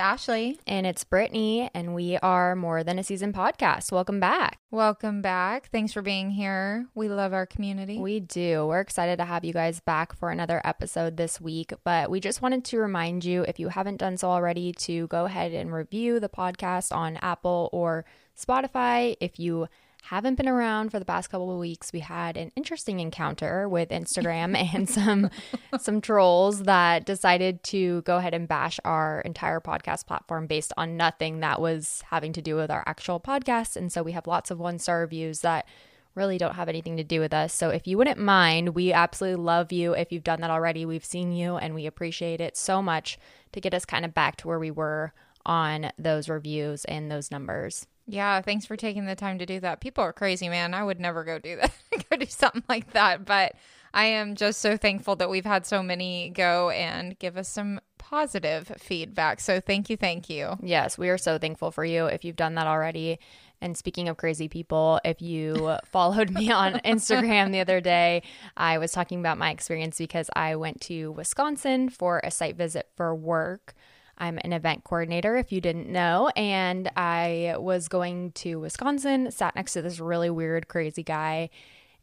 Ashley. And it's Brittany, and we are More Than a Season podcast. Welcome back. Welcome back. Thanks for being here. We love our community. We do. We're excited to have you guys back for another episode this week. But we just wanted to remind you, if you haven't done so already, to go ahead and review the podcast on Apple or Spotify. If you haven't been around for the past couple of weeks, we had an interesting encounter with Instagram and some some trolls that decided to go ahead and bash our entire podcast platform based on nothing that was having to do with our actual podcast. And so we have lots of one star reviews that really don't have anything to do with us. So if you wouldn't mind, we absolutely love you. If you've done that already, we've seen you and we appreciate it so much to get us kind of back to where we were on those reviews and those numbers. Yeah, thanks for taking the time to do that. People are crazy, man. I would never go do that, go do something like that. But I am just so thankful that we've had so many go and give us some positive feedback. So thank you, thank you. Yes, we are so thankful for you if you've done that already. And speaking of crazy people, if you followed me on Instagram the other day, I was talking about my experience because I went to Wisconsin for a site visit for work. I'm an event coordinator, if you didn't know. And I was going to Wisconsin, sat next to this really weird, crazy guy.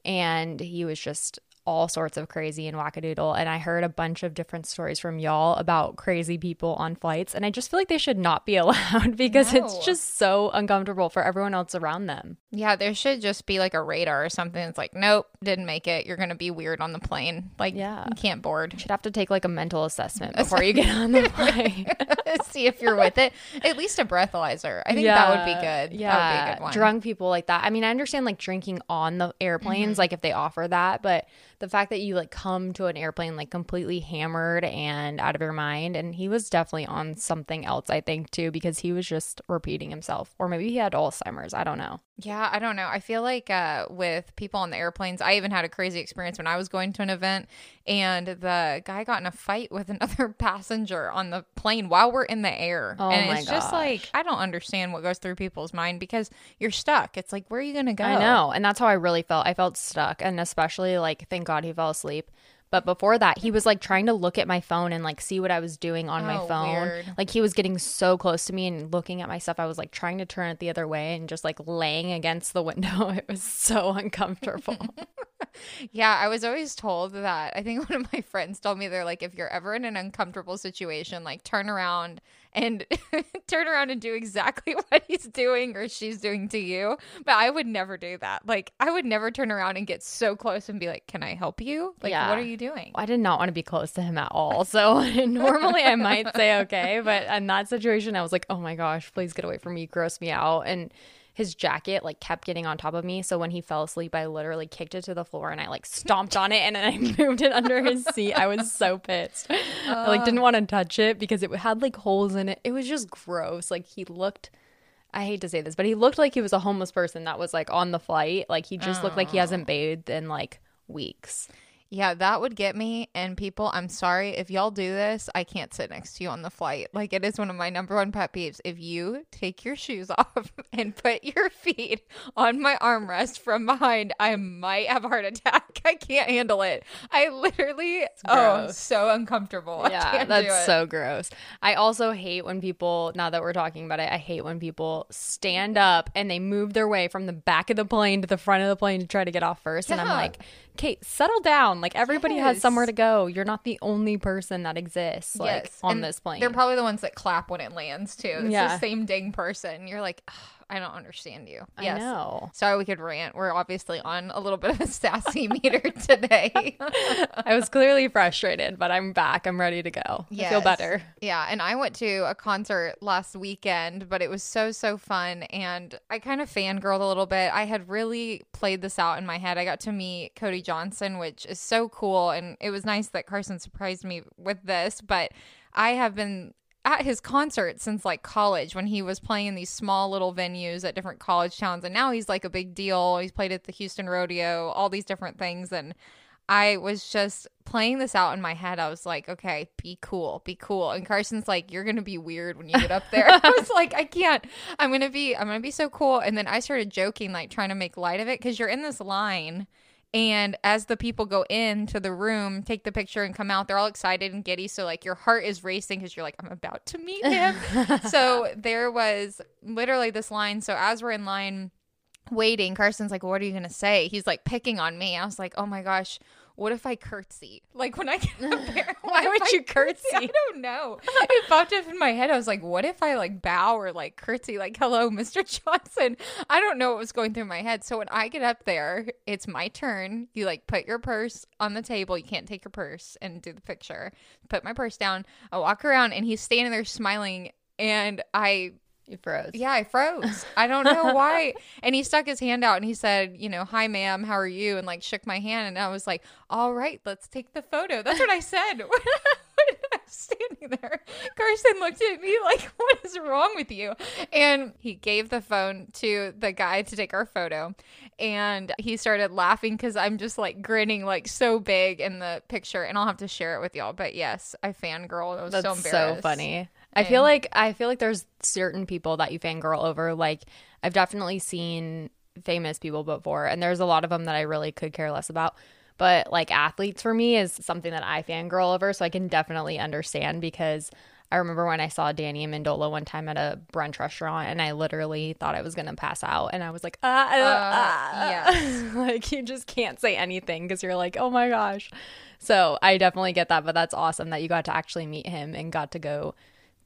And he was just all sorts of crazy and wackadoodle. And I heard a bunch of different stories from y'all about crazy people on flights. And I just feel like they should not be allowed because no. it's just so uncomfortable for everyone else around them. Yeah, there should just be like a radar or something that's like, nope, didn't make it. You're going to be weird on the plane. Like, yeah. you can't board. You should have to take like a mental assessment before you get on the plane. See if you're with it. At least a breathalyzer. I think yeah. that would be good. Yeah. Good Drunk people like that. I mean, I understand like drinking on the airplanes, mm-hmm. like if they offer that, but the fact that you like come to an airplane like completely hammered and out of your mind and he was definitely on something else i think too because he was just repeating himself or maybe he had alzheimer's i don't know yeah i don't know. I feel like uh, with people on the airplanes i even had a crazy experience when i was going to an event and the guy got in a fight with another passenger on the plane while we're in the air. Oh and my it's gosh. just like i don't understand what goes through people's mind because you're stuck. It's like where are you gonna go? i know and that's how i really felt. I felt stuck and especially like thank god he fell asleep but before that, he was like trying to look at my phone and like see what I was doing on oh, my phone. Weird. Like he was getting so close to me and looking at my stuff. I was like trying to turn it the other way and just like laying against the window. It was so uncomfortable. yeah, I was always told that. I think one of my friends told me they're like, if you're ever in an uncomfortable situation, like turn around and turn around and do exactly what he's doing or she's doing to you. But I would never do that. Like, I would never turn around and get so close and be like, Can I help you? Like, yeah. what are you doing? I did not want to be close to him at all. So normally I might say okay. But in that situation, I was like, Oh my gosh, please get away from me. Gross me out. And his jacket like kept getting on top of me. So when he fell asleep, I literally kicked it to the floor and I like stomped on it and then I moved it under his seat. I was so pissed. Uh, I like didn't want to touch it because it had like holes in it. It was just gross. Like he looked I hate to say this, but he looked like he was a homeless person that was like on the flight. Like he just looked like he hasn't bathed in like weeks. Yeah, that would get me. And people, I'm sorry if y'all do this. I can't sit next to you on the flight. Like it is one of my number one pet peeves. If you take your shoes off and put your feet on my armrest from behind, I might have a heart attack. I can't handle it. I literally, oh, so uncomfortable. Yeah, that's so gross. I also hate when people. Now that we're talking about it, I hate when people stand up and they move their way from the back of the plane to the front of the plane to try to get off first. Yeah. And I'm like, Kate, settle down. Like everybody yes. has somewhere to go. You're not the only person that exists like yes. on and this plane. They're probably the ones that clap when it lands too. It's yeah. the same dang person. You're like, I don't understand you. Yes. I know. Sorry we could rant. We're obviously on a little bit of a sassy meter today. I was clearly frustrated, but I'm back. I'm ready to go. Yes. I feel better. Yeah. And I went to a concert last weekend, but it was so, so fun. And I kind of fangirled a little bit. I had really played this out in my head. I got to meet Cody Johnson, which is so cool. And it was nice that Carson surprised me with this, but I have been at his concert since like college when he was playing in these small little venues at different college towns and now he's like a big deal he's played at the houston rodeo all these different things and I was just playing this out in my head. I was like, okay, be cool, be cool. And Carson's like, you're gonna be weird when you get up there. I was like, I can't. I'm gonna be, I'm gonna be so cool. And then I started joking, like trying to make light of it, because you're in this line. And as the people go into the room, take the picture and come out, they're all excited and giddy. So, like, your heart is racing because you're like, I'm about to meet him. so, there was literally this line. So, as we're in line waiting, Carson's like, What are you going to say? He's like picking on me. I was like, Oh my gosh, what if I curtsy? Like when I get up there, why would you curtsy? I don't know. It popped up in my head. I was like, what if I like bow or like curtsy, like hello, Mr. Johnson? I don't know what was going through my head. So when I get up there, it's my turn. You like put your purse on the table. You can't take your purse and do the picture. Put my purse down. I walk around and he's standing there smiling and I you froze. Yeah, I froze. I don't know why. and he stuck his hand out and he said, you know, hi, ma'am, how are you? And like shook my hand. And I was like, all right, let's take the photo. That's what I said. standing there, Carson looked at me like, what is wrong with you? And he gave the phone to the guy to take our photo. And he started laughing because I'm just like grinning like so big in the picture. And I'll have to share it with y'all. But yes, I fangirl. I was That's so embarrassed. so funny. I feel like I feel like there's certain people that you fangirl over. Like I've definitely seen famous people before, and there's a lot of them that I really could care less about. But like athletes for me is something that I fangirl over, so I can definitely understand because I remember when I saw Danny Amendola one time at a brunch restaurant, and I literally thought I was gonna pass out, and I was like, ah, uh, uh, yes. like you just can't say anything because you're like, oh my gosh. So I definitely get that, but that's awesome that you got to actually meet him and got to go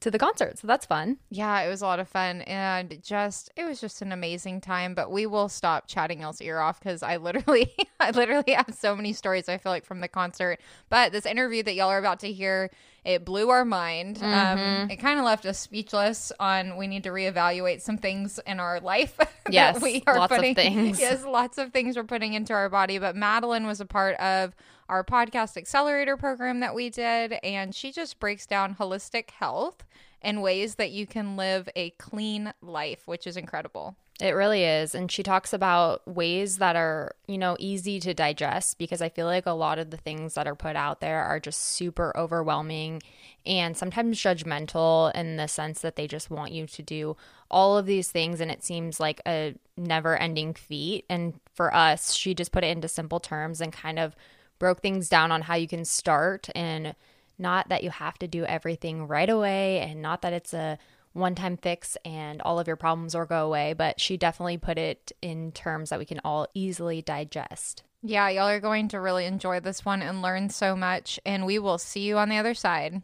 to the concert. So that's fun. Yeah, it was a lot of fun and just it was just an amazing time. But we will stop chatting y'all's ear off because I literally I literally have so many stories I feel like from the concert. But this interview that y'all are about to hear, it blew our mind. Um, mm-hmm. Um, it kind of left us speechless on we need to reevaluate some things in our life. Yes, we are lots putting, of things. Yes, lots of things we're putting into our body. But Madeline was a part of our podcast accelerator program that we did, and she just breaks down holistic health and ways that you can live a clean life, which is incredible. It really is. And she talks about ways that are, you know, easy to digest because I feel like a lot of the things that are put out there are just super overwhelming and sometimes judgmental in the sense that they just want you to do all of these things and it seems like a never ending feat. And for us, she just put it into simple terms and kind of broke things down on how you can start and not that you have to do everything right away and not that it's a one time fix and all of your problems will go away, but she definitely put it in terms that we can all easily digest. Yeah, y'all are going to really enjoy this one and learn so much, and we will see you on the other side.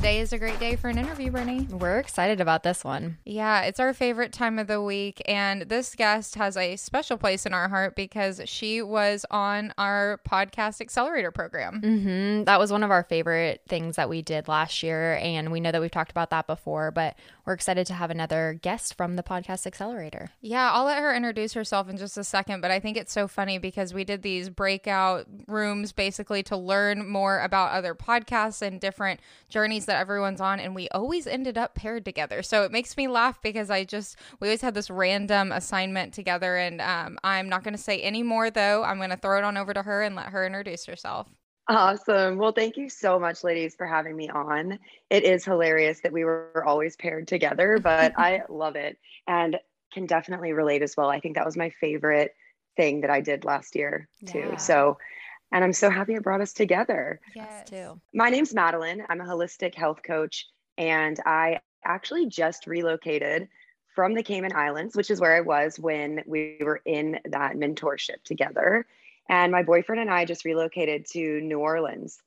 Today is a great day for an interview, Brittany. We're excited about this one. Yeah, it's our favorite time of the week. And this guest has a special place in our heart because she was on our podcast accelerator program. Mm-hmm. That was one of our favorite things that we did last year. And we know that we've talked about that before, but we're excited to have another guest from the podcast accelerator. Yeah, I'll let her introduce herself in just a second. But I think it's so funny because we did these breakout rooms basically to learn more about other podcasts and different journeys that everyone's on, and we always ended up paired together. So it makes me laugh because I just, we always had this random assignment together. And um, I'm not going to say any more, though. I'm going to throw it on over to her and let her introduce herself. Awesome. Well, thank you so much, ladies, for having me on. It is hilarious that we were always paired together, but I love it and can definitely relate as well. I think that was my favorite thing that I did last year, too. Yeah. So and I'm so happy it brought us together. Yes, too. My name's Madeline. I'm a holistic health coach, and I actually just relocated from the Cayman Islands, which is where I was when we were in that mentorship together. And my boyfriend and I just relocated to New Orleans.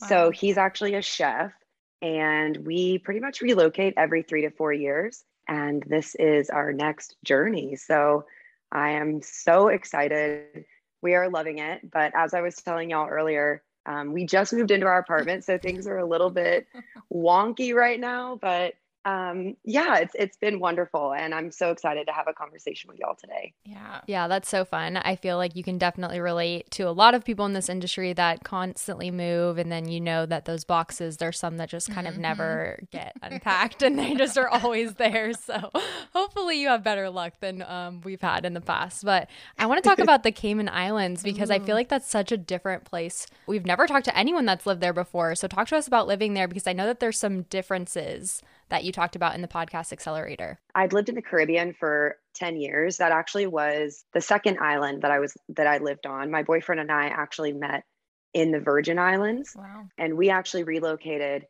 Wow. So he's actually a chef, and we pretty much relocate every three to four years. And this is our next journey. So I am so excited we are loving it. But as I was telling y'all earlier, um, we just moved into our apartment, so things are a little bit wonky right now. But um, yeah, it's it's been wonderful, and I'm so excited to have a conversation with y'all today. Yeah, yeah, that's so fun. I feel like you can definitely relate to a lot of people in this industry that constantly move, and then you know that those boxes, there's some that just kind mm-hmm. of never get unpacked, and they just are always there. So hopefully, you have better luck than um, we've had in the past. But I want to talk about the Cayman Islands because Ooh. I feel like that's such a different place. We've never talked to anyone that's lived there before, so talk to us about living there because I know that there's some differences that you talked about in the podcast accelerator? I'd lived in the Caribbean for 10 years. That actually was the second island that I was that I lived on. My boyfriend and I actually met in the Virgin Islands. Wow. And we actually relocated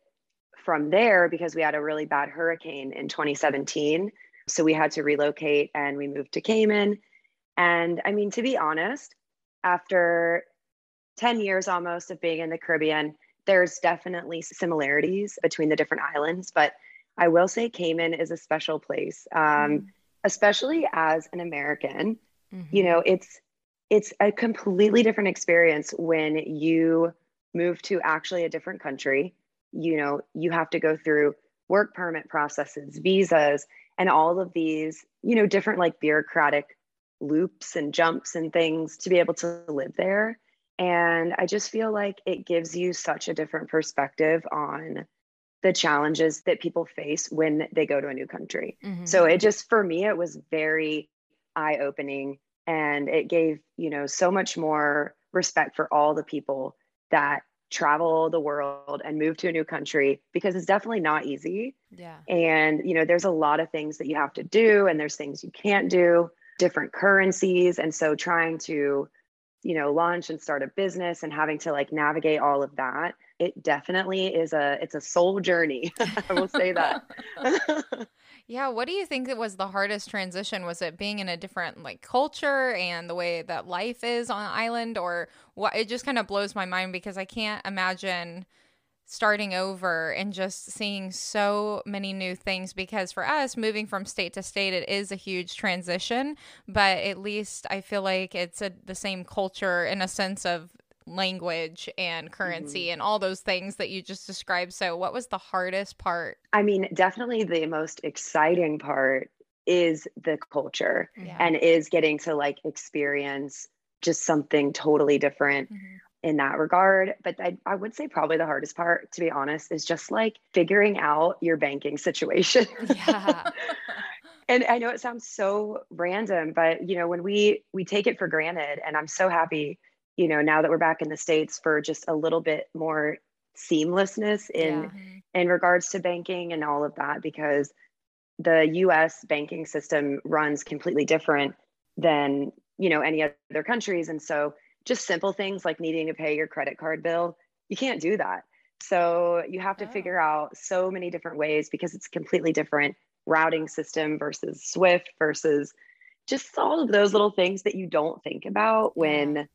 from there because we had a really bad hurricane in 2017. So we had to relocate and we moved to Cayman. And I mean, to be honest, after 10 years almost of being in the Caribbean, there's definitely similarities between the different islands, but I will say Cayman is a special place, um, mm-hmm. especially as an American. Mm-hmm. You know, it's it's a completely different experience when you move to actually a different country. You know, you have to go through work permit processes, visas, and all of these, you know, different like bureaucratic loops and jumps and things to be able to live there. And I just feel like it gives you such a different perspective on the challenges that people face when they go to a new country. Mm-hmm. So it just for me it was very eye opening and it gave, you know, so much more respect for all the people that travel the world and move to a new country because it's definitely not easy. Yeah. And you know, there's a lot of things that you have to do and there's things you can't do, different currencies and so trying to you know launch and start a business and having to like navigate all of that it definitely is a it's a soul journey i will say that. Yeah what do you think it was the hardest transition? Was it being in a different like culture and the way that life is on an island or what it just kind of blows my mind because i can't imagine starting over and just seeing so many new things because for us moving from state to state it is a huge transition but at least i feel like it's a, the same culture in a sense of language and currency mm-hmm. and all those things that you just described. So, what was the hardest part? I mean, definitely the most exciting part is the culture yeah. and is getting to like experience just something totally different mm-hmm. in that regard. But I, I would say probably the hardest part, to be honest, is just like figuring out your banking situation. Yeah. and I know it sounds so random, but you know, when we we take it for granted, and I'm so happy you know now that we're back in the states for just a little bit more seamlessness in yeah. in regards to banking and all of that because the US banking system runs completely different than you know any other countries and so just simple things like needing to pay your credit card bill you can't do that so you have to oh. figure out so many different ways because it's completely different routing system versus swift versus just all of those little things that you don't think about when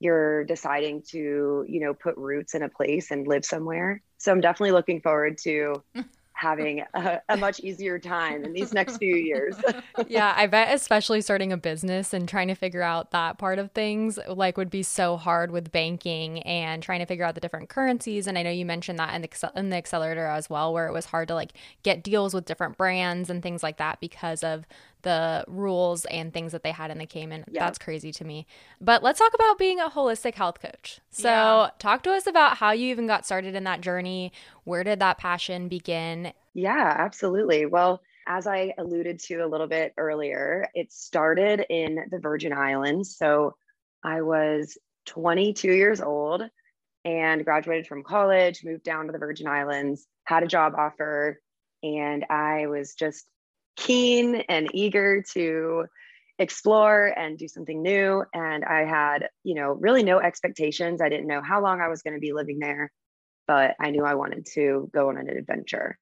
you're deciding to you know put roots in a place and live somewhere so i'm definitely looking forward to having a, a, much easier time in these next few years. yeah, I bet especially starting a business and trying to figure out that part of things like would be so hard with banking and trying to figure out the different currencies. And I know you mentioned that in the, in the accelerator as well, where it was hard to like get deals with different brands and things like that because of the rules and things that they had in the Cayman. Yep. That's crazy to me. But let's talk about being a holistic health coach. So, yeah. talk to us about how you even got started in that journey. Where did that passion begin? Yeah, absolutely. Well, as I alluded to a little bit earlier, it started in the Virgin Islands. So, I was 22 years old and graduated from college, moved down to the Virgin Islands, had a job offer, and I was just keen and eager to explore and do something new. And I had, you know, really no expectations. I didn't know how long I was going to be living there, but I knew I wanted to go on an adventure.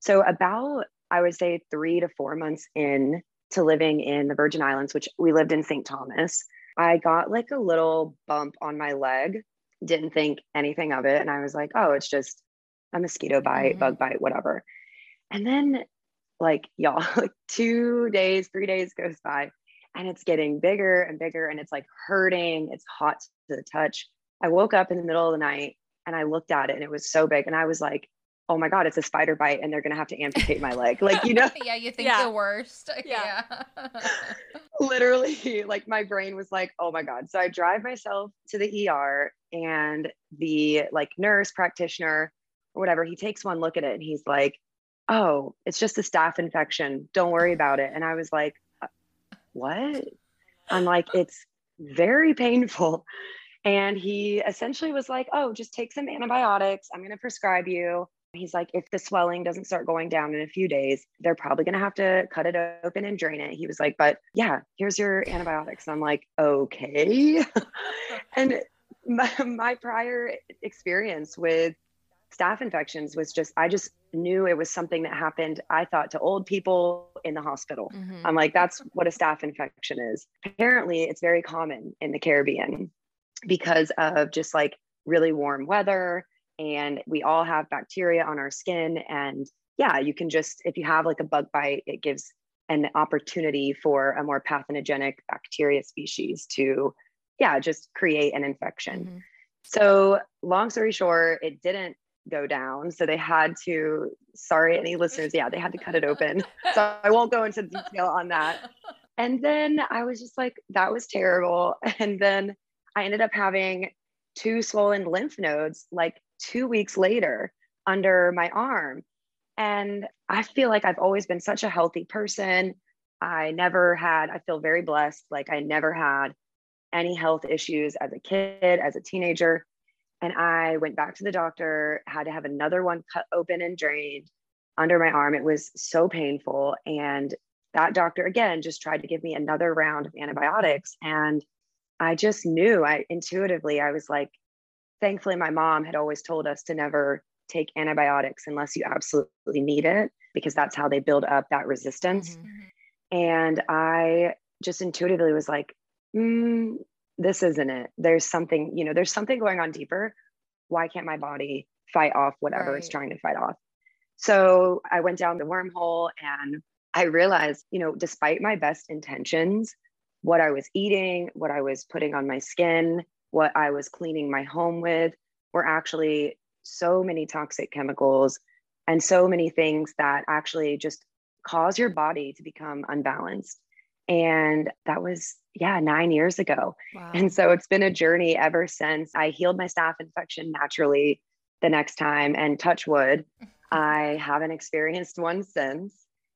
So, about, I would say, three to four months in to living in the Virgin Islands, which we lived in St. Thomas, I got like a little bump on my leg, didn't think anything of it. And I was like, oh, it's just a mosquito bite, mm-hmm. bug bite, whatever. And then like y'all like two days three days goes by and it's getting bigger and bigger and it's like hurting it's hot to the touch i woke up in the middle of the night and i looked at it and it was so big and i was like oh my God, it's a spider bite and they're going to have to amputate my leg. Like, you know? yeah, you think Yeah. the worst. Yeah. Yeah. literally like my brain was like oh my god so i drive myself to the er and the like nurse practitioner or whatever he takes one look at it and he's like oh it's just a staph infection don't worry about it and i was like "Uh, what i'm like it's very painful and he essentially was like oh just take some antibiotics i'm going to prescribe you He's like, if the swelling doesn't start going down in a few days, they're probably going to have to cut it open and drain it. He was like, but yeah, here's your antibiotics. I'm like, okay. and my, my prior experience with staph infections was just, I just knew it was something that happened, I thought, to old people in the hospital. Mhm. I'm like, that's what a staph infection is. Apparently, it's very common in the Caribbean because of just like really warm weather. And we all have bacteria on our skin. And yeah, you can just, if you have like a bug bite, it gives an opportunity for a more pathogenic bacteria species to, yeah, just create an infection. Mhm. So, long story short, it didn't go down. So, they had to, sorry, any listeners, yeah, they had to cut it open. So, I won't go into detail on that. And then I was just like, that was terrible. And then I ended up having two swollen lymph nodes like two weeks later under my arm. And I feel like I've always been such a healthy person. I never had, I feel very blessed. Like I never had any health issues as a kid, as a teenager. And I went back to the doctor, had to have another one cut open and drained under my arm. It was so painful. And that doctor, again, just tried to give me another round of antibiotics. And I just knew, I intuitively, I was like, thankfully, my mom had always told us to never take antibiotics unless you absolutely need it, because that's how they build up that resistance. Mhm. And I just intuitively was like, mm, this isn't it. There's something, you know, there's something going on deeper. Why can't my body fight off whatever it's trying to fight off? So I went down the wormhole and I realized, you know, despite my best intentions, what I was eating, what I was putting on my skin, what I was cleaning my home with were actually so many toxic chemicals and so many things that actually just cause your body to become unbalanced. And that was, yeah, nine years ago. Wow. And so it's been a journey ever since I healed my staph infection naturally the next time. And touch wood, I haven't experienced one since.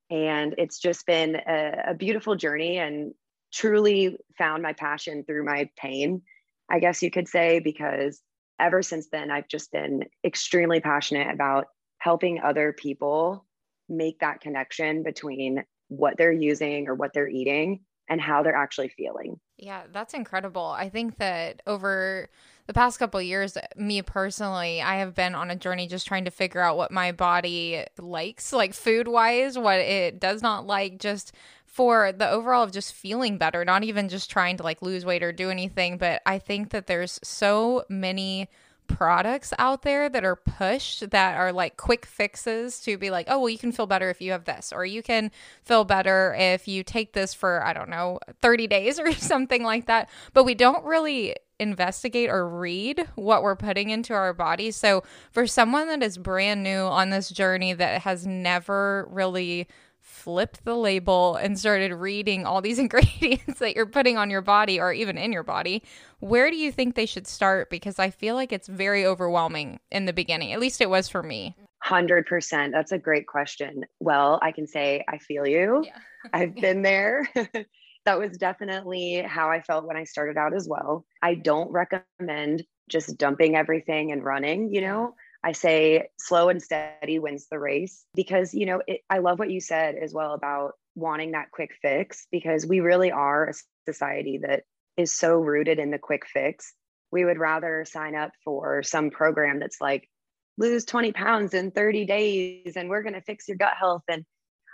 And it's just been a, a beautiful journey and truly found my passion through my pain, I guess you could say, because ever since then, I've just been extremely passionate about helping other people make that connection between what they're using or what they're eating and how they're actually feeling. Yeah, that's incredible. I think that over the past couple years, me personally, I have been on a journey just trying to figure out what my body likes, like food wise, what it does not like, just for the overall of just feeling better, not even just trying to like lose weight or do anything. But I think that there's so many products out there that are pushed that are like quick fixes to be like, oh, well, you can feel better if you have this, or you can feel better if you take this for, I don't know, 30 days or something like that. But we don't really investigate or read what we're putting into our bodies. So for someone that is brand new on this journey that has never really flipped the label and started reading all these ingredients that you're putting on your body or even in your body, where do you think they should start? Because I feel like it's very overwhelming in the beginning. At least it was for me. 100%. That's a great question. Well, I can say I feel you. Yeah. I've been there. that was definitely how I felt when I started out as well. I don't recommend just dumping everything and running, you know. I say slow and steady wins the race because, you know, it, I love what you said as well about wanting that quick fix because we really are a society that is so rooted in the quick fix. We would rather sign up for some program that's like, lose 20 pounds in 30 days and we're going to fix your gut health. And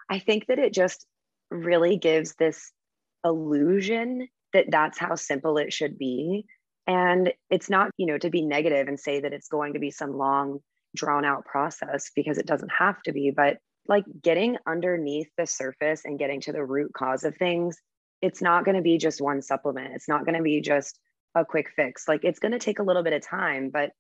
I think that it just really gives this illusion that that's how simple it should be. And it's not, you know, to be negative and say that it's going to be some long, drawn out process because it doesn't have to be. But like getting underneath the surface and getting to the root cause of things, it's not going to be just one supplement. It's not going to be just a quick fix. Like it's going to take a little bit of time, but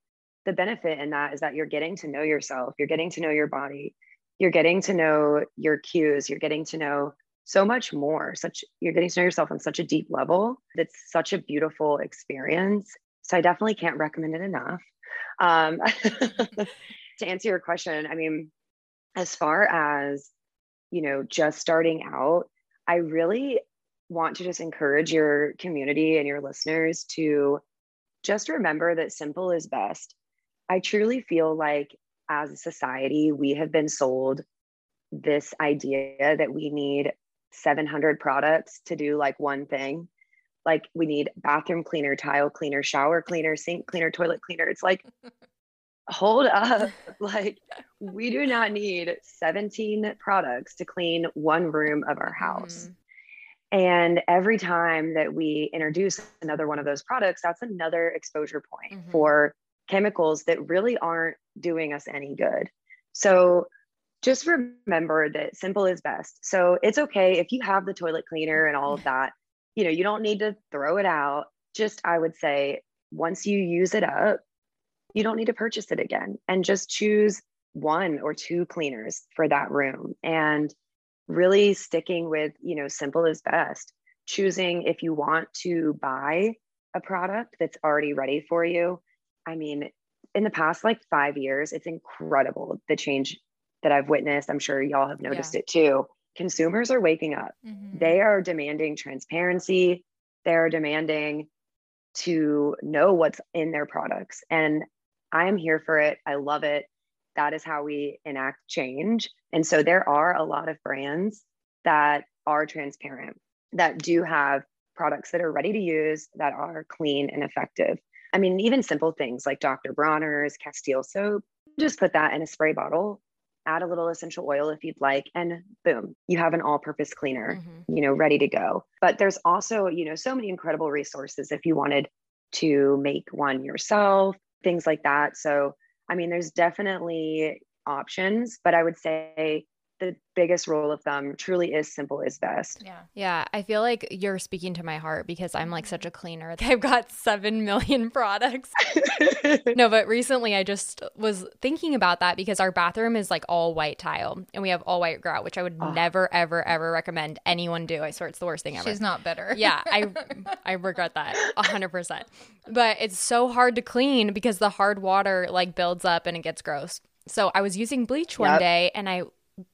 the benefit in that is that you're getting to know yourself, you're getting to know your body, you're getting to know your cues, you're getting to know so much more. Such you're getting to know yourself on such a deep level. that's such a beautiful experience. So I definitely can't recommend it enough. Um, to answer your question, I mean, as far as you know, just starting out, I really want to just encourage your community and your listeners to just remember that simple is best. I truly feel like as a society, we have been sold this idea that we need 700 products to do like one thing. Like we need bathroom cleaner, tile cleaner, shower cleaner, sink cleaner, toilet cleaner. It's like, hold up. Like we do not need 17 products to clean one room of our house. Mm. And every time that we introduce another one of those products, that's another exposure point mm-hmm. for chemicals that really aren't doing us any good. So just remember that simple is best. So it's okay if you have the toilet cleaner and all of that, you know, you don't need to throw it out. Just, I would say, once you use it up, you don't need to purchase it again and just choose one or two cleaners for that room. And really sticking with, you know, simple is best. Choosing if you want to buy a product that's already ready for you. I mean, in the past like five years, it's incredible the change that I've witnessed. I'm sure y'all have noticed yeah. it too. Consumers are waking up. Mm-hmm. They are demanding transparency. They're demanding to know what's in their products. And I am here for it. I love it that is how we enact change. And so there are a lot of brands that are transparent, that do have products that are ready to use, that are clean and effective. I mean, even simple things like Dr. Bronner's Castile soap, just put that in a spray bottle, add a little essential oil if you'd like, and boom, you have an all purpose cleaner, mm-hmm. you know, ready to go. But there's also, you know, so many incredible resources if you wanted to make one yourself, things like that. So I mean, there's definitely options, but I would say the biggest rule of thumb truly is simple is best. Yeah. Yeah. I feel like you're speaking to my heart because I'm like such mm-hmm. a cleaner. I've got 7 million products. no, but recently I just was thinking about that because our bathroom is like all white tile and we have all white grout, which I would oh. never, ever, ever recommend anyone do. I swear it's the worst thing ever. She's not bitter. yeah. I, I regret that 100%. But it's so hard to clean because the hard water like builds up and it gets gross. So I was using bleach one yep. day and I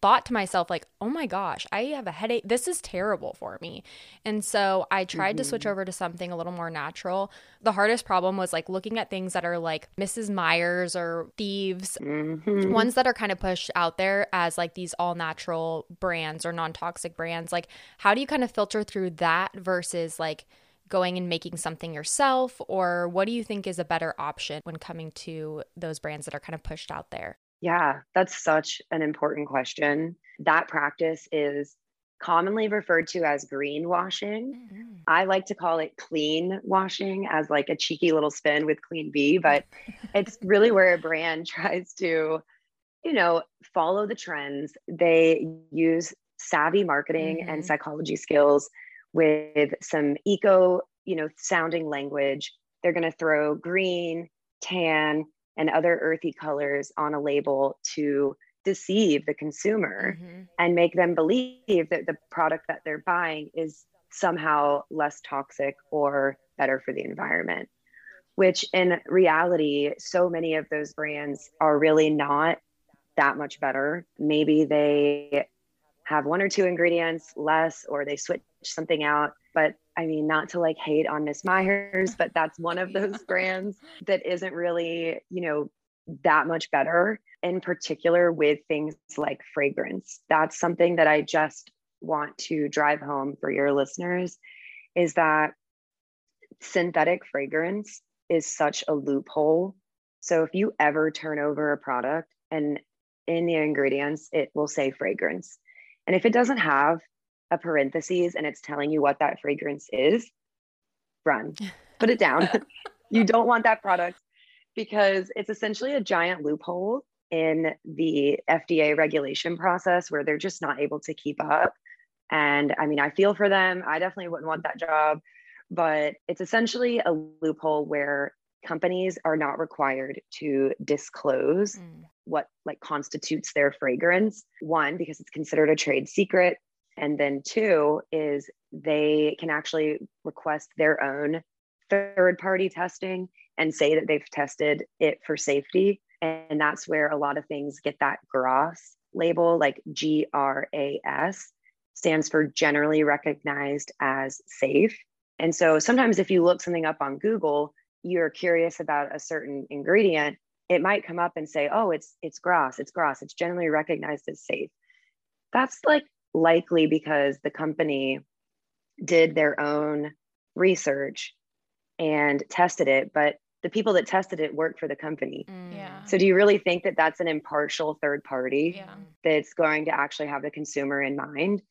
thought to myself like oh my gosh i have a headache this is terrible for me and so i tried mm-hmm. to switch mm-hmm. over to something a little more natural the hardest problem was like looking at things that are like mrs meyer's or thieves mm-hmm. ones that are kind of pushed out there as like these all natural brands or non-toxic brands like how do you kind of filter through that versus like going and making something yourself or what do you think is a better option when coming to those brands that are kind of pushed out there yeah, that's such an important question. That practice is commonly referred to as greenwashing. Mm-hmm. I like to call it clean washing as like a cheeky little spin with clean B, but it's really where a brand tries to, you know, follow the trends. They use savvy marketing mm-hmm. and psychology skills with some eco, you know, sounding language. They're going to throw green, tan, and other earthy colors on a label to deceive the consumer mm-hmm. and make them believe that the product that they're buying is somehow less toxic or better for the environment which in reality so many of those brands are really not that much better maybe they have one or two ingredients less or they switch something out but I mean, not to like hate on Miss Meyer's, but that's one of those brands that isn't really, you know, that much better, in particular with things like fragrance. That's something that I just want to drive home for your listeners is that synthetic fragrance is such a loophole. So if you ever turn over a product and in the ingredients, it will say fragrance. And if it doesn't have a parentheses and it's telling you what that fragrance is, run, put it down. you don't want that product because it's essentially a giant loophole in the FDA regulation process where they're just not able to keep up. And I mean, I feel for them. I definitely wouldn't want that job, but it's essentially a loophole where companies are not required to disclose mm. what like constitutes their fragrance one because it's considered a trade secret and then two is they can actually request their own third party testing and say that they've tested it for safety and that's where a lot of things get that GRAS label like G R A S stands for generally recognized as safe and so sometimes if you look something up on Google you're curious about a certain ingredient, it might come up and say, "Oh, it's it's GRAS. It's GRAS. It's generally recognized as safe." That's like likely because the company did their own research and tested it, but the people that tested it worked for the company. Mm. Yeah. So do you really think that that's an impartial third party yeah. that's going to actually have the consumer in mind?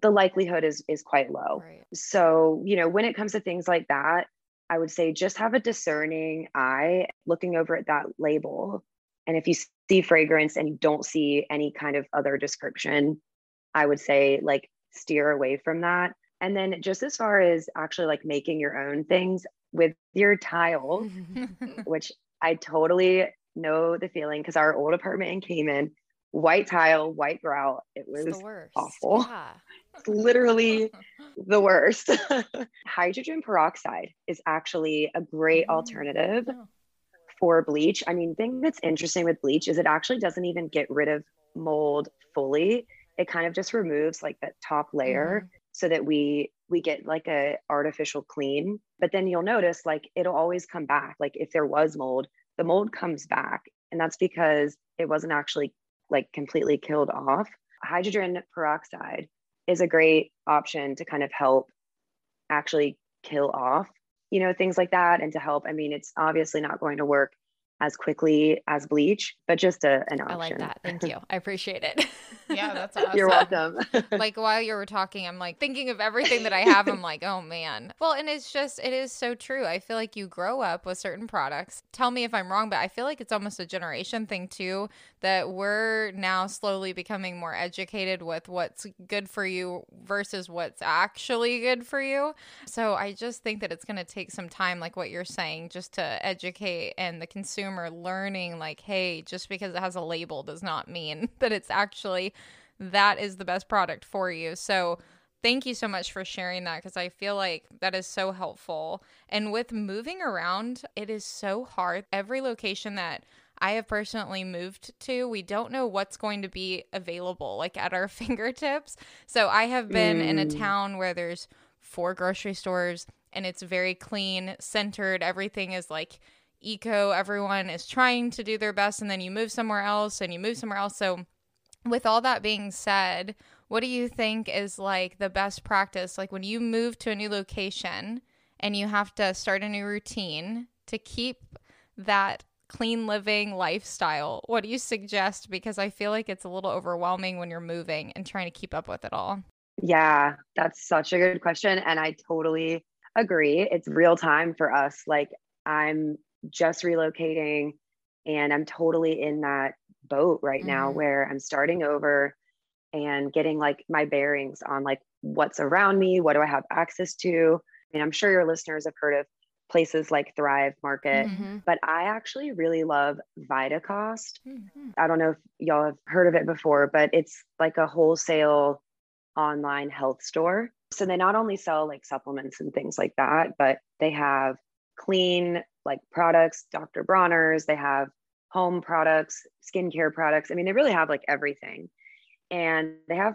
The likelihood is is quite low. Right. So, you know, when it comes to things like that, I would say just have a discerning eye looking over at that label. And if you see fragrance and you don't see any kind of other description, I would say like steer away from that. And then just as far as actually like making your own things with your tile, which I totally know the feeling because our old apartment came in Cayman, white tile, white grout, it was awful. Yeah. It's literally the worst. Hydrogen peroxide is actually a great mm. alternative for bleach. I mean, thing that's interesting with bleach is it actually doesn't even get rid of mold fully. It kind of just removes like that top layer mm-hmm. so that we we get like a artificial clean. But then you'll notice like it'll always come back. Like if there was mold, the mold comes back. And that's because it wasn't actually like completely killed off. Hydrogen peroxide is a great option to kind of help actually kill off, you know, things like that. And to help, I mean, it's obviously not going to work as quickly as bleach, but just a, an option. I like that. Thank you. I appreciate it. yeah, that's awesome. You're welcome. like while you were talking, I'm like thinking of everything that I have. I'm like, oh man. Well, and it's just, it is so true. I feel like you grow up with certain products. Tell me if I'm wrong, but I feel like it's almost a generation thing too, that we're now slowly becoming more educated with what's good for you versus what's actually good for you. So I just think that it's going to take some time, like what you're saying, just to educate and the consumer consumer learning like hey just because it has a label does not mean that it's actually that is the best product for you so thank you so much for sharing that because I feel like that is so helpful. And with moving around, it is so hard. Every location that I have personally moved to, we don't know what's going to be available like at our fingertips. So I have been mm. in a mm. town where there's four grocery stores and it's very clean, centered. Everything is like eco, everyone is trying to do their best, and then you move somewhere else and you move somewhere else. So, with all that being said, what do you think is like the best practice? Like when you move to a new location and you have to start a new routine to keep that clean living lifestyle, what do you suggest? Because I feel like it's a little overwhelming when you're moving and trying to keep up with it all. Yeah, that's such a good question. And I totally agree. It's real time for us. Like, I'm just relocating and I'm totally in that boat right mm-hmm. now where I'm starting over and getting like my bearings on like what's around me, what do I have access to? I mean, I'm sure your listeners have heard of places like Thrive Market, mm-hmm. but I actually really love Vitacost. Mm-hmm. I don't know if y'all have heard of it before, but it's like a wholesale online health store. So they not only sell like supplements and things like that, but they have clean like products, Dr. Bronner's, they have home products, skincare products. I mean, they really have like everything. And they have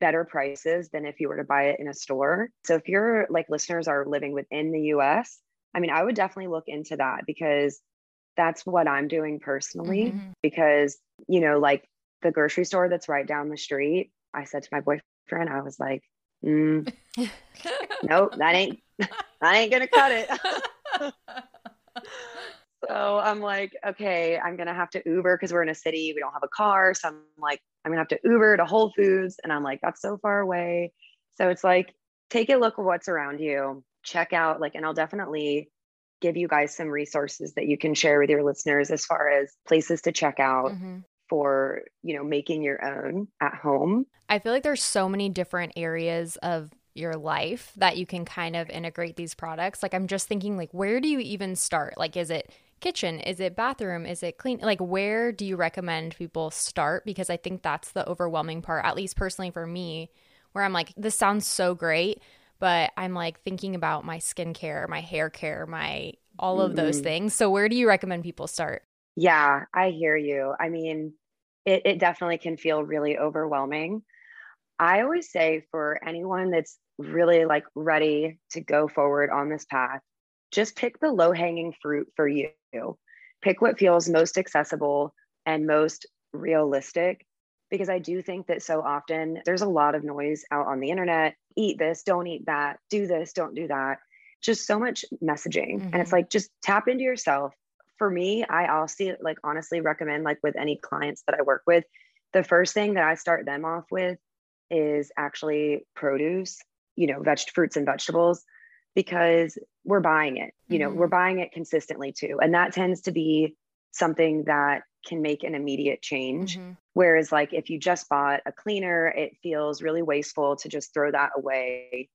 better prices than if you were to buy it in a store. So if your like listeners are living within the US, I mean, I would definitely look into that because that's what I'm doing personally mm-hmm. because, you know, like the grocery store that's right down the street, I said to my boyfriend, I was like, mm, nope, that ain't that ain't gonna cut it. so I'm like, okay, I'm gonna have to Uber because we're in a city. We don't have a car. So I'm like, I'm gonna have to Uber to Whole Foods. And I'm like, that's so far away. So it's like, take a look at what's around you, check out, like, and I'll definitely give you guys some resources that you can share with your listeners as far as places to check out. Mm-hmm for you know making your own at home i feel like there's so many different areas of your life that you can kind of integrate these products. Like I'm just thinking like where do you even start? Like is it kitchen? Is it bathroom? Is it clean? Like where do you recommend people start because I think that's the overwhelming part at least personally for me where I'm like this sounds so great, but I'm like thinking about my skincare, my hair care, my all of those mm-hmm. things. So where do you recommend people start? Yeah, I hear you. I mean, it, it definitely can feel really overwhelming. I always say for anyone that's really like ready to go forward on this path, just pick the low hanging fruit for you. Pick what feels most accessible and most realistic. Because I do think that so often there's a lot of noise out on the internet eat this, don't eat that, do this, don't do that. Just so much messaging. Mm-hmm. And it's mm-hmm. like, just tap into yourself. For me, I also like honestly recommend, like with any clients that I work with, the first thing that I start them off with is actually produce, you know, veg fruits and vegetables because we're buying it. You know, mm-hmm. we're buying it consistently too. And that tends to be something that can make an immediate change. Mm-hmm. Whereas, like, if you just bought a cleaner, it feels really wasteful to just throw that away,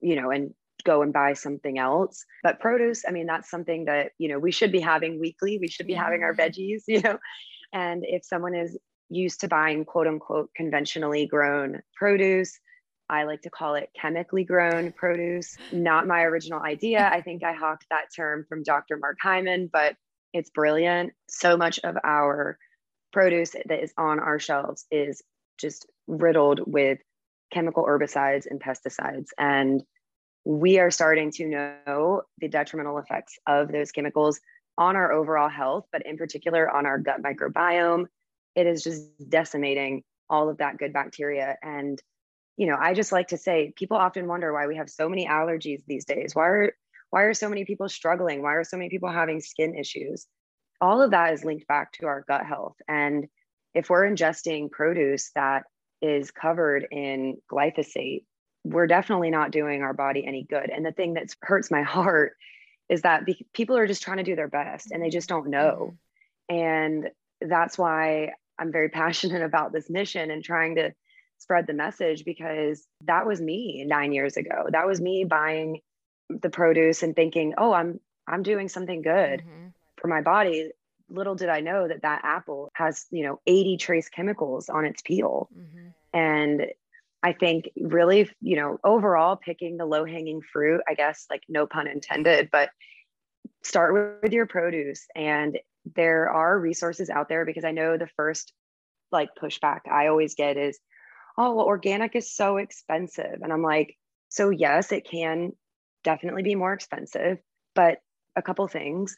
you know, and go and buy something else. But produce, I mean, that's something that, you know, we should be having weekly. We should be having our veggies, you know. And if someone is used to buying quote unquote conventionally grown produce, I like to call it chemically grown produce. Not my original idea. I think I hawked that term from Dr. Mark Hyman, but it's brilliant. So much of our produce that is on our shelves is just riddled with chemical herbicides and pesticides. And we are starting to know the detrimental effects of those chemicals on our overall health, but in particular on our gut microbiome. It is just decimating all of that good bacteria. And you know, I just like to say people often wonder why we have so many allergies these days. Why are why are so many people struggling? Why are so many people having skin issues? All of that is linked back to our gut health. And if we're ingesting produce that is covered in glyphosate, we're definitely not doing our body any good. And the thing that hurts my heart is that be- people are just trying to do their best and they just don't know. Mm-hmm. And that's why I'm very passionate about this mission and trying to spread the message because that was me 9 years ago. That was me buying the produce and thinking, "Oh, I'm I'm doing something good mm-hmm. for my body." Little did I know that that apple has, you know, 80 trace chemicals on its peel. Mm-hmm. And I think really, you know, overall picking the low hanging fruit, I guess, like no pun intended, but start with your produce. And there are resources out there because I know the first like pushback I always get is, oh, well, organic is so expensive. And I'm like, so yes, it can definitely be more expensive, but a couple things.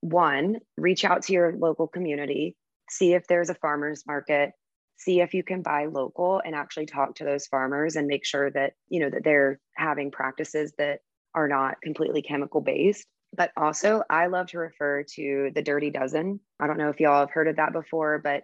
One, reach out to your local community, see if there's a farmer's market, see if you can buy local and actually talk to those farmers and make sure that, you know, that they're having practices that are not completely chemical based. But also, I love to refer to the Dirty Dozen. I don't know if y'all have heard of that before, but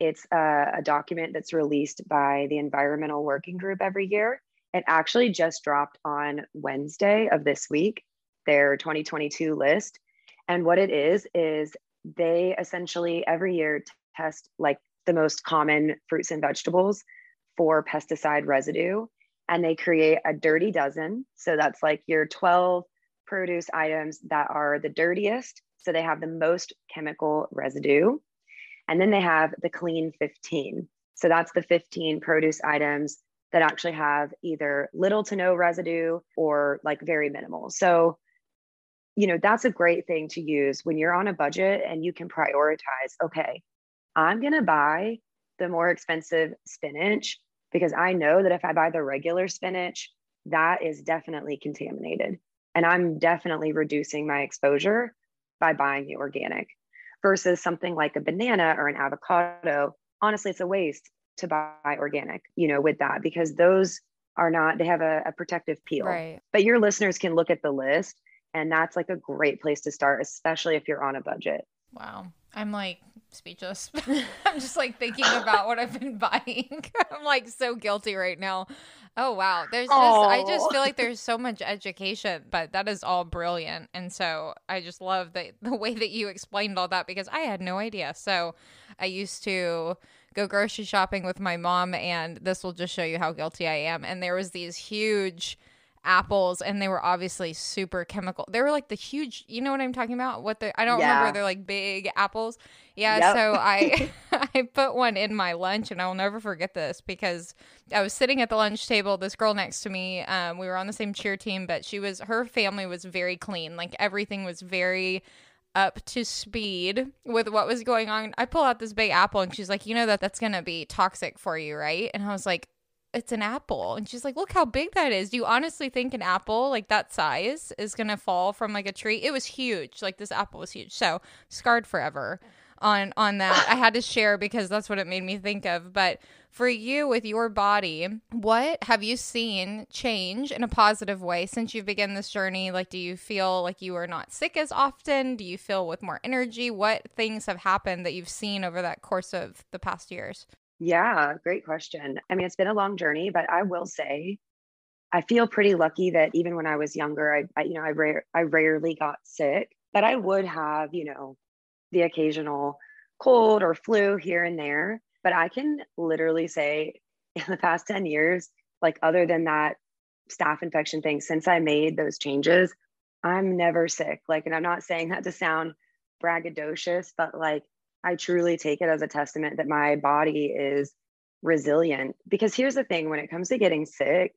it's a, a, document that's released by the Environmental Working Group every year. It actually just dropped on Wednesday of this week, their 2022 list. And what it is, is they essentially every year test like the most common fruits and vegetables for pesticide residue. And they create a dirty dozen. So that's like your 12 produce items that are the dirtiest. So they have the most chemical residue. And then they have the clean 15. So that's the 15 produce items that actually have either little to no residue or like very minimal. So, you know, that's a great thing to use when you're on a budget and you can prioritize, okay, I'm going to buy the more expensive spinach because I know that if I buy the regular spinach, that is definitely contaminated. And I'm definitely reducing my exposure by buying the organic versus something like a banana or an avocado. Honestly, it's a waste to buy organic, you know, with that because those are not, they have a, a protective peel. Right. But your listeners can look at the list and that's like a great place to start, especially if you're on a budget. Wow. I'm like speechless. I'm just like thinking about what I've been buying. I'm like so guilty right now. Oh wow. There's just Aww. I just feel like there's so much education, but that is all brilliant. And so I just love the the way that you explained all that because I had no idea. So I used to go grocery shopping with my mom, and this will just show you how guilty I am. And there was these huge apples and they were obviously super chemical. They were like the huge, you know what I'm talking about? What the I don't yeah. remember they're like big apples. Yeah, yep. so I I put one in my lunch and I will never forget this because I was sitting at the lunch table, this girl next to me, um, we were on the same cheer team, but she was her family was very clean. Like everything was very up to speed with what was going on. I pull out this big apple and she's like, "You know that that's going to be toxic for you, right?" And I was like, it's an apple. And she's like, look how big that is. Do you honestly think an apple like that size is going to fall from like a tree? It was huge. Like this apple was huge. So scarred forever on on that. I had to share because that's what it made me think of. But for you with your body, what have you seen change in a positive way since you've begun this journey? Like do you feel like you are not sick as often? Do you feel with more energy? What things have happened that you've seen over that course of the past years? Yeah, great question. I mean, it's been a long journey, but I will say I feel pretty lucky that even when I was younger, I, I you know, I rare I rarely got sick, but I would have, you know, the occasional cold or flu here and there. But I can literally say in the past 10 years, like other than that staph infection thing, since I made those changes, I'm never sick. Like, and I'm not saying that to sound braggadocious, but like I truly take it as a testament that my body is resilient. Because here's the thing when it comes to getting sick,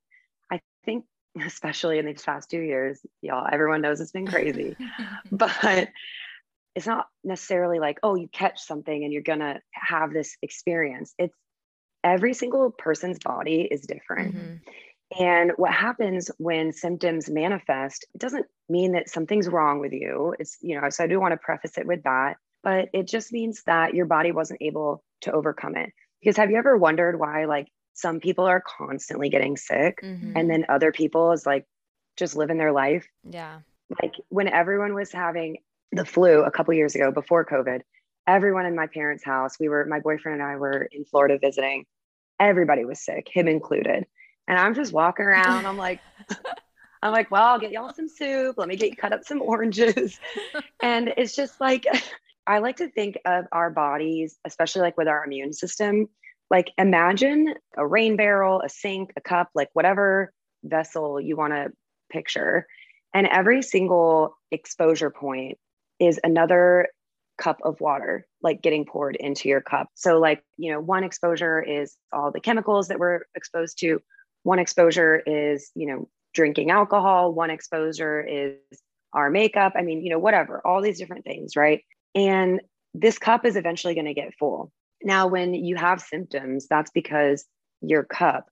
I think, especially in these past two years, y'all, everyone knows it's been crazy, but it's not necessarily like, oh, you catch something and you're going to have this experience. It's every single person's body is different. Mm-hmm. And what happens when symptoms manifest, it doesn't mean that something's wrong with you. It's, you know, so I do want to preface it with that but it just means that your body wasn't able to overcome it. Because have you ever wondered why, like, some people are constantly getting sick mm-hmm. and then other people is like just living their life? Yeah. Like, when everyone was having the flu a couple years ago before COVID, everyone in my parents' house, we were, my boyfriend and I were in Florida visiting. Everybody was sick, him included. And I'm just walking around. I'm like, I'm like, well, I'll get y'all some soup. Let me get you cut up some oranges. and it's just like, I like to think of our bodies, especially like with our immune system, like imagine a rain barrel, a sink, a cup, like whatever vessel you want to picture. And every single exposure point is another cup of water, like getting poured into your cup. So, like, you know, one exposure is all the chemicals that we're exposed to, one exposure is, you know, drinking alcohol, one exposure is our makeup. I mean, you know, whatever, all these different things, right? And this cup is eventually going to get full. Now, when you have symptoms, that's because your cup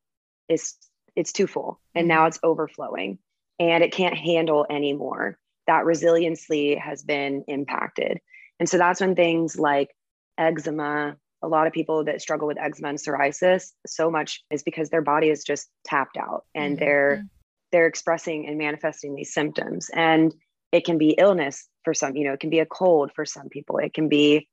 is it's too full and now mm-hmm. it's overflowing and it can't handle anymore. That resiliency has been impacted. And so that's when things like eczema, a lot of people that struggle with eczema and psoriasis, so much is because their body is just tapped out and mm-hmm. they're they're expressing and manifesting these symptoms. And it can be illness for some you know it can be a cold for some people. It can be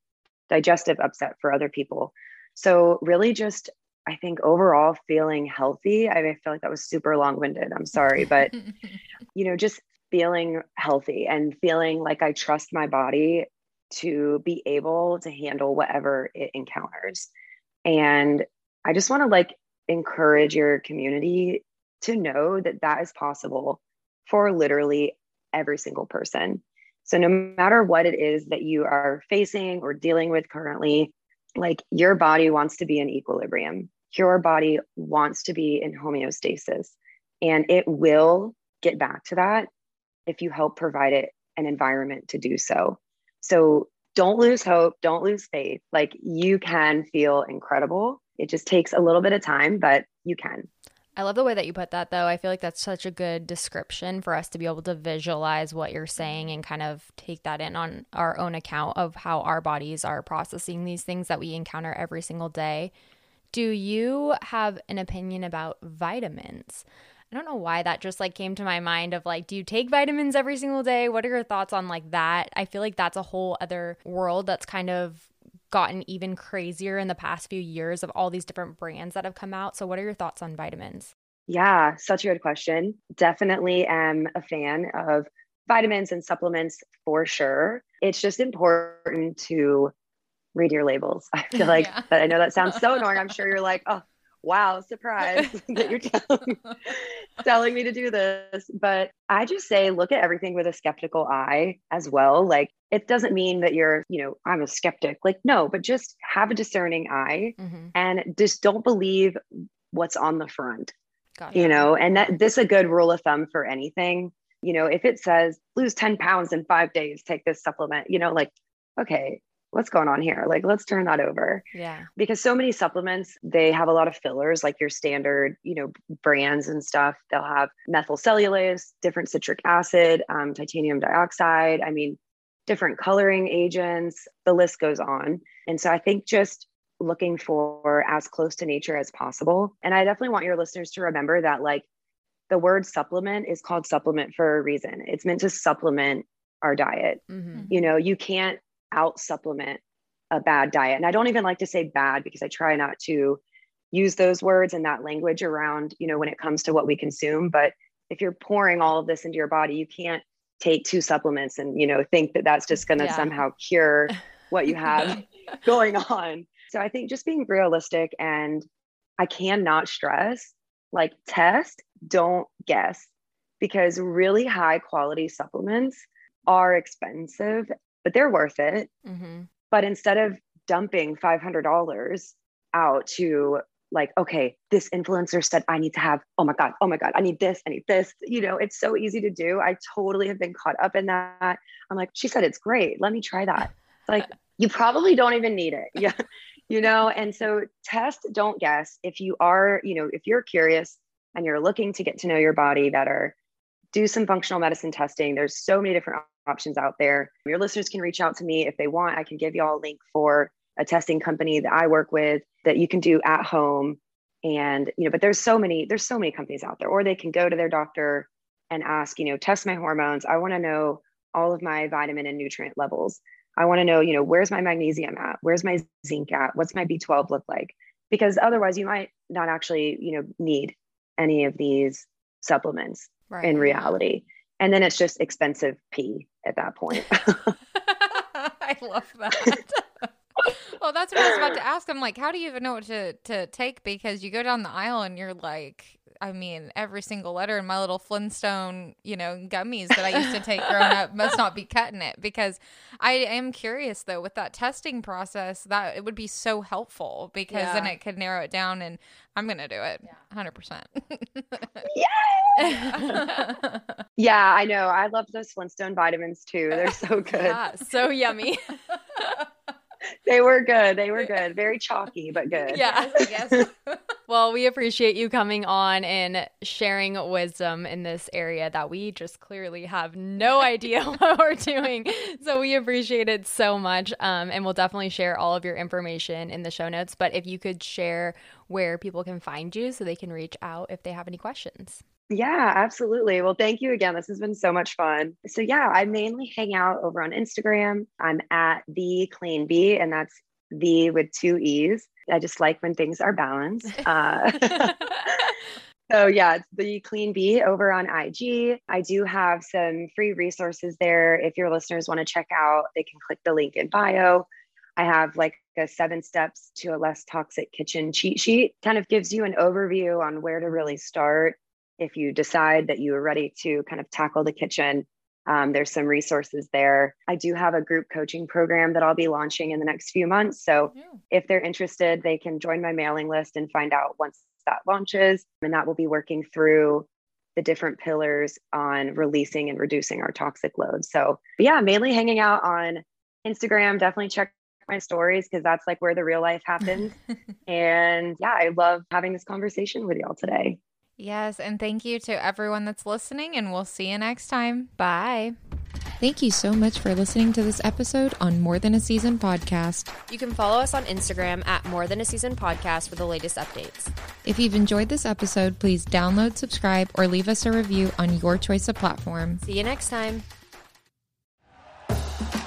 digestive upset for other people. So really just i think overall feeling healthy i feel like that was super long-winded i'm sorry but you know just feeling healthy and feeling like i trust my body to be able to handle whatever it encounters. And i just want to like encourage your community to know that that is possible for literally every single person. So, no matter what it is that you are facing or dealing with currently, like your body wants to be in equilibrium. Your body wants to be in homeostasis, and it will get back to that if you help provide it an environment to do so. So, don't lose hope, don't lose faith. Like you can feel incredible. It just takes a little bit of time, but you can. I love the way that you put that, though. I feel like that's such a good description for us to be able to visualize what you're saying and kind of take that in on our own account of how our bodies are processing these things that we encounter every single day. Do you have an opinion about vitamins? I don't know why that just like came to my mind of like, do you take vitamins every single day? What are your thoughts on like that? I feel like that's a whole other world that's kind of gotten even crazier in the past few years of all these different brands that have come out. So, what are your thoughts on vitamins? Yeah, such a good question. Definitely am a fan of vitamins and supplements for sure. It's just important to read your labels. I feel like yeah. that. I know that sounds so annoying. I'm sure you're like, oh, wow, surprise that you're telling, telling me to do this. But I just say, look at everything with a skeptical eye as well. Like, it doesn't mean that you're, you know, I'm a skeptic. Like, no, but just have a discerning eye mm-hmm. and just don't believe what's on the front. You know, and that this is a good rule of thumb for anything. You know, if it says lose 10 pounds in five days, take this supplement, you know, like, okay, what's going on here? Like, let's turn that over. Yeah. Because so many supplements, they have a lot of fillers, like your standard, you know, brands and stuff. They'll have methyl cellulose, different citric acid, um, titanium dioxide. I mean, different coloring agents. The list goes on. And so I think just looking for as close to nature as possible. And I definitely want your listeners to remember that, like, the word supplement is called supplement for a reason. It's meant to supplement our diet. Mm-hmm. You know, you can't out supplement a bad diet. And I don't even like to say bad because I try not to use those words and that language around, you know, when it comes to what we consume. But if you're pouring all of this into your body, you can't take two supplements and, you know, think that that's just going to yeah. somehow cure what you have going on. So I think just being realistic and I cannot stress like test, don't guess because really high quality supplements are expensive but they're worth it. Mm-hmm. But instead of dumping $500 out to like, okay, this influencer said I need to have, oh my God, oh my God, I need this, I need this. You know, it's so easy to do. I totally have been caught up in that. I'm like, she said it's great. Let me try that. like, you probably don't even need it. Yeah. You know, and so test, don't guess. If you are, you know, if you're curious and you're looking to get to know your body better, do some functional medicine testing. There's so many different options out there. Your listeners can reach out to me if they want. I can give you all a link for a testing company that I work with that you can do at home. And, you know, but there's so many, there's so many companies out there, or they can go to their doctor and ask, you know, test my hormones. I want to know all of my vitamin and nutrient levels. I want to know, you know, where's my magnesium at? Where's my zinc at? What's my B12 look like? Because otherwise you might not actually, you know, need any of these supplements right. in reality and then it's just expensive pee at that point. I love that. well, that's what I was about to ask. I'm like, how do you even know what to to take? Because you go down the aisle and you're like, I mean, every single letter in my little Flintstone, you know, gummies that I used to take growing up must not be cutting it. Because I am curious though, with that testing process, that it would be so helpful because yeah. then it could narrow it down. And I'm gonna do it, hundred percent. Yeah. yeah, I know. I love those Flintstone vitamins too. They're so good. Yeah, so yummy they were good. They were good. Very chalky, but good. Yeah. yes. well, we appreciate you coming on and sharing wisdom in this area that we just clearly have no idea what we're doing. So we appreciate it so much. Um, and we'll definitely share all of your information in the show notes. But if you could share where people can find you so they can reach out if they have any questions. Yeah, absolutely. Well, thank you again. This has been so much fun. So, yeah, I mainly hang out over on Instagram. I'm at the clean bee, and that's the with two E's. I just like when things are balanced. Uh, so, yeah, it's the clean bee over on IG. I do have some free resources there. If your listeners want to check out, they can click the link in bio. I have like a seven steps to a less toxic kitchen cheat sheet, kind of gives you an overview on where to really start if you decide that you are ready to kind of tackle the kitchen, um, there's some resources there. I do have a group coaching program that I'll be launching in the next few months. So yeah. if they're interested, they can join my mailing list and find out once that launches. And that will be working through the different pillars on releasing and reducing our toxic load. So, yeah, mainly hanging out on Instagram. Definitely check my stories because that's like where the real life happens. and yeah, I love having this conversation with y'all today. Yes, and thank you to everyone that's listening, and we'll see you next time. Bye. Thank you so much for listening to this episode on More Than a Season podcast. You can follow us on Instagram at More Than a Season podcast for the latest updates. If you've enjoyed this episode, please download, subscribe, or leave us a review on your choice of platform. See you next time.